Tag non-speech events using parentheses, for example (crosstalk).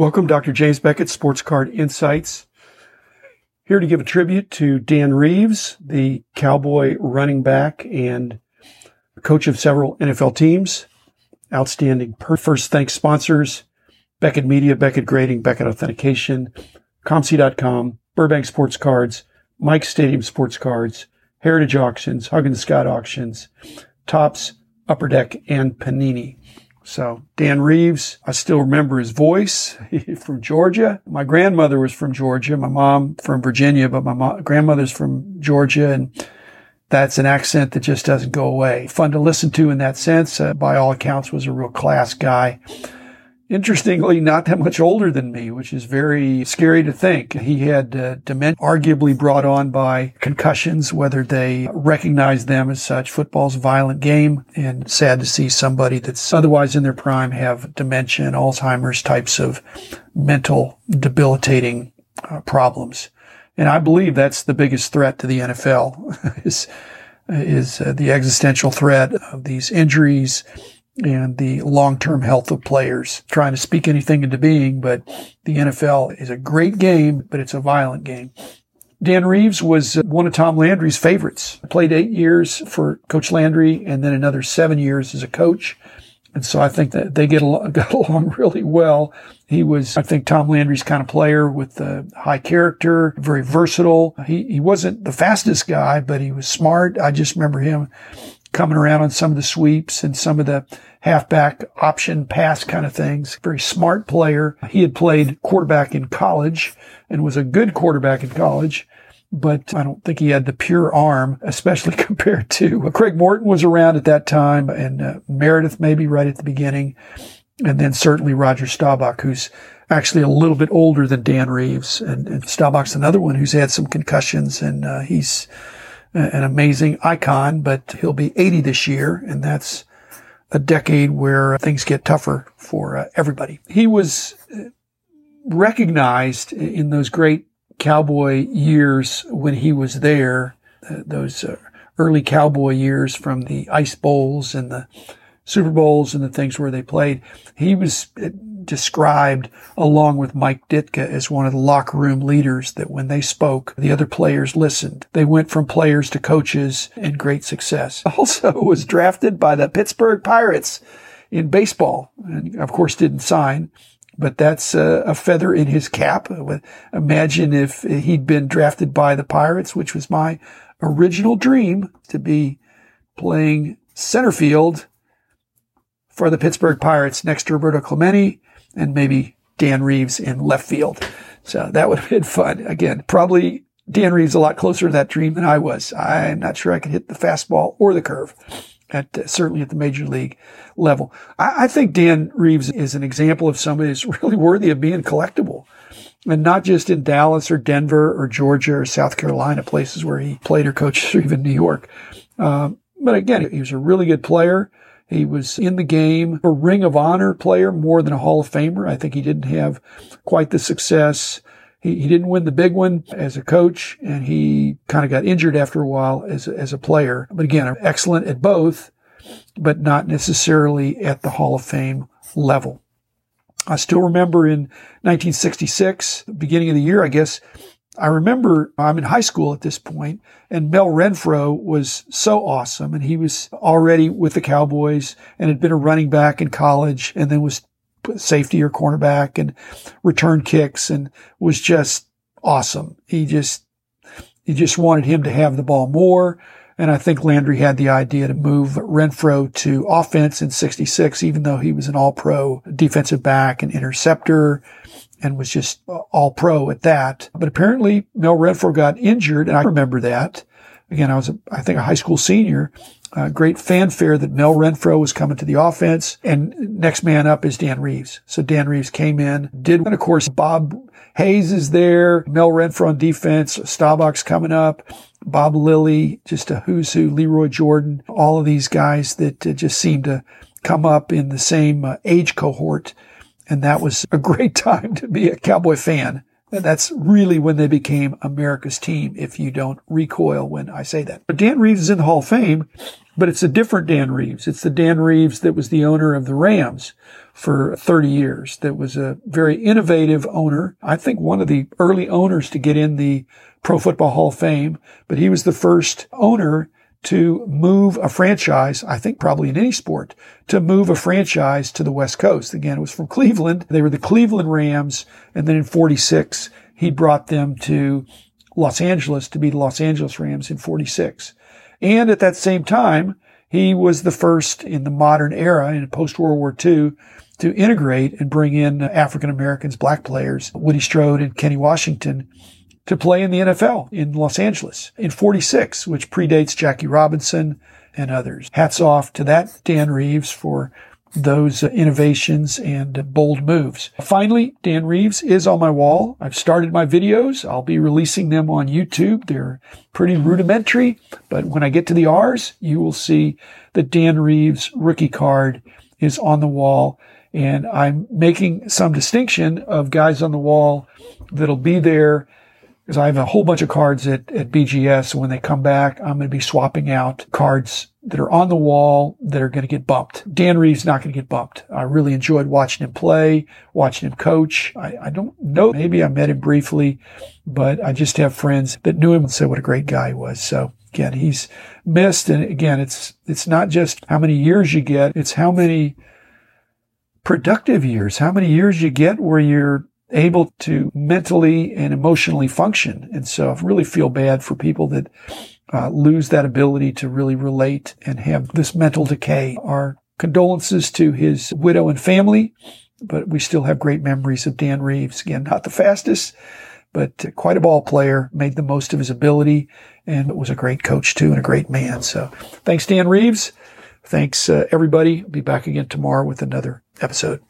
Welcome, Dr. James Beckett, Sports Card Insights. Here to give a tribute to Dan Reeves, the Cowboy running back and coach of several NFL teams. Outstanding. First, thanks sponsors Beckett Media, Beckett Grading, Beckett Authentication, ComC.com, Burbank Sports Cards, Mike Stadium Sports Cards, Heritage Auctions, Huggins Scott Auctions, Topps, Upper Deck, and Panini. So Dan Reeves, I still remember his voice (laughs) from Georgia. My grandmother was from Georgia. My mom from Virginia, but my grandmother's from Georgia. And that's an accent that just doesn't go away. Fun to listen to in that sense. Uh, by all accounts was a real class guy interestingly not that much older than me, which is very scary to think. He had uh, dementia arguably brought on by concussions, whether they recognize them as such. Football's a violent game and sad to see somebody that's otherwise in their prime have dementia and Alzheimer's types of mental debilitating uh, problems. And I believe that's the biggest threat to the NFL (laughs) is, is uh, the existential threat of these injuries and the long-term health of players. Trying to speak anything into being, but the NFL is a great game, but it's a violent game. Dan Reeves was uh, one of Tom Landry's favorites. Played eight years for Coach Landry and then another seven years as a coach. And so I think that they get along, (laughs) got along really well. He was, I think, Tom Landry's kind of player with a high character, very versatile. He, he wasn't the fastest guy, but he was smart. I just remember him coming around on some of the sweeps and some of the halfback option pass kind of things. Very smart player. He had played quarterback in college and was a good quarterback in college but I don't think he had the pure arm, especially (laughs) compared to Craig Morton was around at that time and uh, Meredith maybe right at the beginning. And then certainly Roger Staubach, who's actually a little bit older than Dan Reeves. And, and Staubach's another one who's had some concussions and uh, he's an amazing icon, but he'll be 80 this year. And that's a decade where things get tougher for uh, everybody. He was uh, recognized in those great cowboy years when he was there, uh, those uh, early cowboy years from the ice bowls and the Super Bowls and the things where they played. He was uh, described along with Mike Ditka as one of the locker room leaders that when they spoke, the other players listened. They went from players to coaches and great success. (laughs) Also was drafted by the Pittsburgh Pirates in baseball and of course didn't sign. But that's a, feather in his cap. Imagine if he'd been drafted by the Pirates, which was my original dream to be playing center field for the Pittsburgh Pirates next to Roberto Clemente and maybe Dan Reeves in left field. So that would have been fun. Again, probably Dan Reeves a lot closer to that dream than I was. I'm not sure I could hit the fastball or the curve at uh, certainly at the major league level. I, I, think Dan Reeves is an example of somebody who's (laughs) really worthy of being collectible. And not just in Dallas or Denver or Georgia or South Carolina, places where he played or coached, or even New York. Um, but again, he was a really good player. He was in the game, a Ring of Honor player more than a Hall of Famer. I think he didn't have quite the success. He, he didn't win the big one as a coach and he kind of got injured after a while as, as a player. But again, excellent at both, but not necessarily at the Hall of Fame level. I still remember in 1966, beginning of the year, I guess, I remember I'm in high school at this point and Mel Renfro was so awesome and he was already with the Cowboys and had been a running back in college and then was safety or cornerback and return kicks and was just awesome. He just, he just wanted him to have the ball more. And I think Landry had the idea to move Renfro to offense in 66, even though he was an all pro defensive back and interceptor and was just all pro at that. But apparently Mel Renfro got injured, and I remember that. Again, I was, a, I think, a high school senior. Uh, great fanfare that Mel Renfro was coming to the offense, and next man up is Dan Reeves. So Dan Reeves came in, did, and of course Bob Hayes is there, Mel Renfro on defense, Staubach's coming up, Bob Lilly, just a who's who, Lee Roy Jordan, all of these guys that uh, just seem to come up in the same uh, age cohort and that was a great (laughs) time to be a Cowboy fan. And that's really when they became America's team, if you don't recoil when I say that. But Dan Reeves is in the Hall of Fame, but it's a different Dan Reeves. It's the Dan Reeves that was the owner of the Rams for 30 years. That was a very innovative owner. I think one of the early owners to get in the Pro Football Hall of Fame, but he was the first owner to move a franchise, I think probably in any sport, to move a franchise to the West Coast. Again, it was from Cleveland. They were the Cleveland Rams. And then in 46, he brought them to Los Angeles to be the Los Angeles Rams in 46. And at that same time, he was the first in the modern era in post World War II to integrate and bring in African Americans, black players, Woody Strode and Kenny Washington to play in the NFL in Los Angeles in 46, which predates Jackie Robinson and others. Hats off to that Dan Reeves for those uh, innovations and bold moves. Finally, Dan Reeves is on my wall. I've started my videos. I'll be releasing them on YouTube. They're pretty rudimentary, but when I get to the R's, you will see the Dan Reeves rookie card is on the wall. And I'm making some distinction of guys on the wall that'll be there because I have a whole bunch of cards at, at BGS. When they come back, I'm going to be swapping out cards that are on the wall that are going to get bumped. Dan Reeves not going to get bumped. I really enjoyed watching him play, watching him coach. I, I don't know. Maybe I met him briefly, but I just have friends that knew him and said what a great guy he was. So again, he's missed. And again, it's, it's not just how many years you get. It's how many productive years, how many years you get where you're able to mentally and emotionally function. And so I really feel bad for people that uh, lose that ability to really relate and have this mental decay. Our condolences to his widow and family, but we still have great memories of Dan Reeves. Again, not the fastest, but quite a ball player, made the most of his ability and was a great coach too and a great man. So thanks, Dan Reeves. Thanks, uh, everybody. Be back again tomorrow with another episode.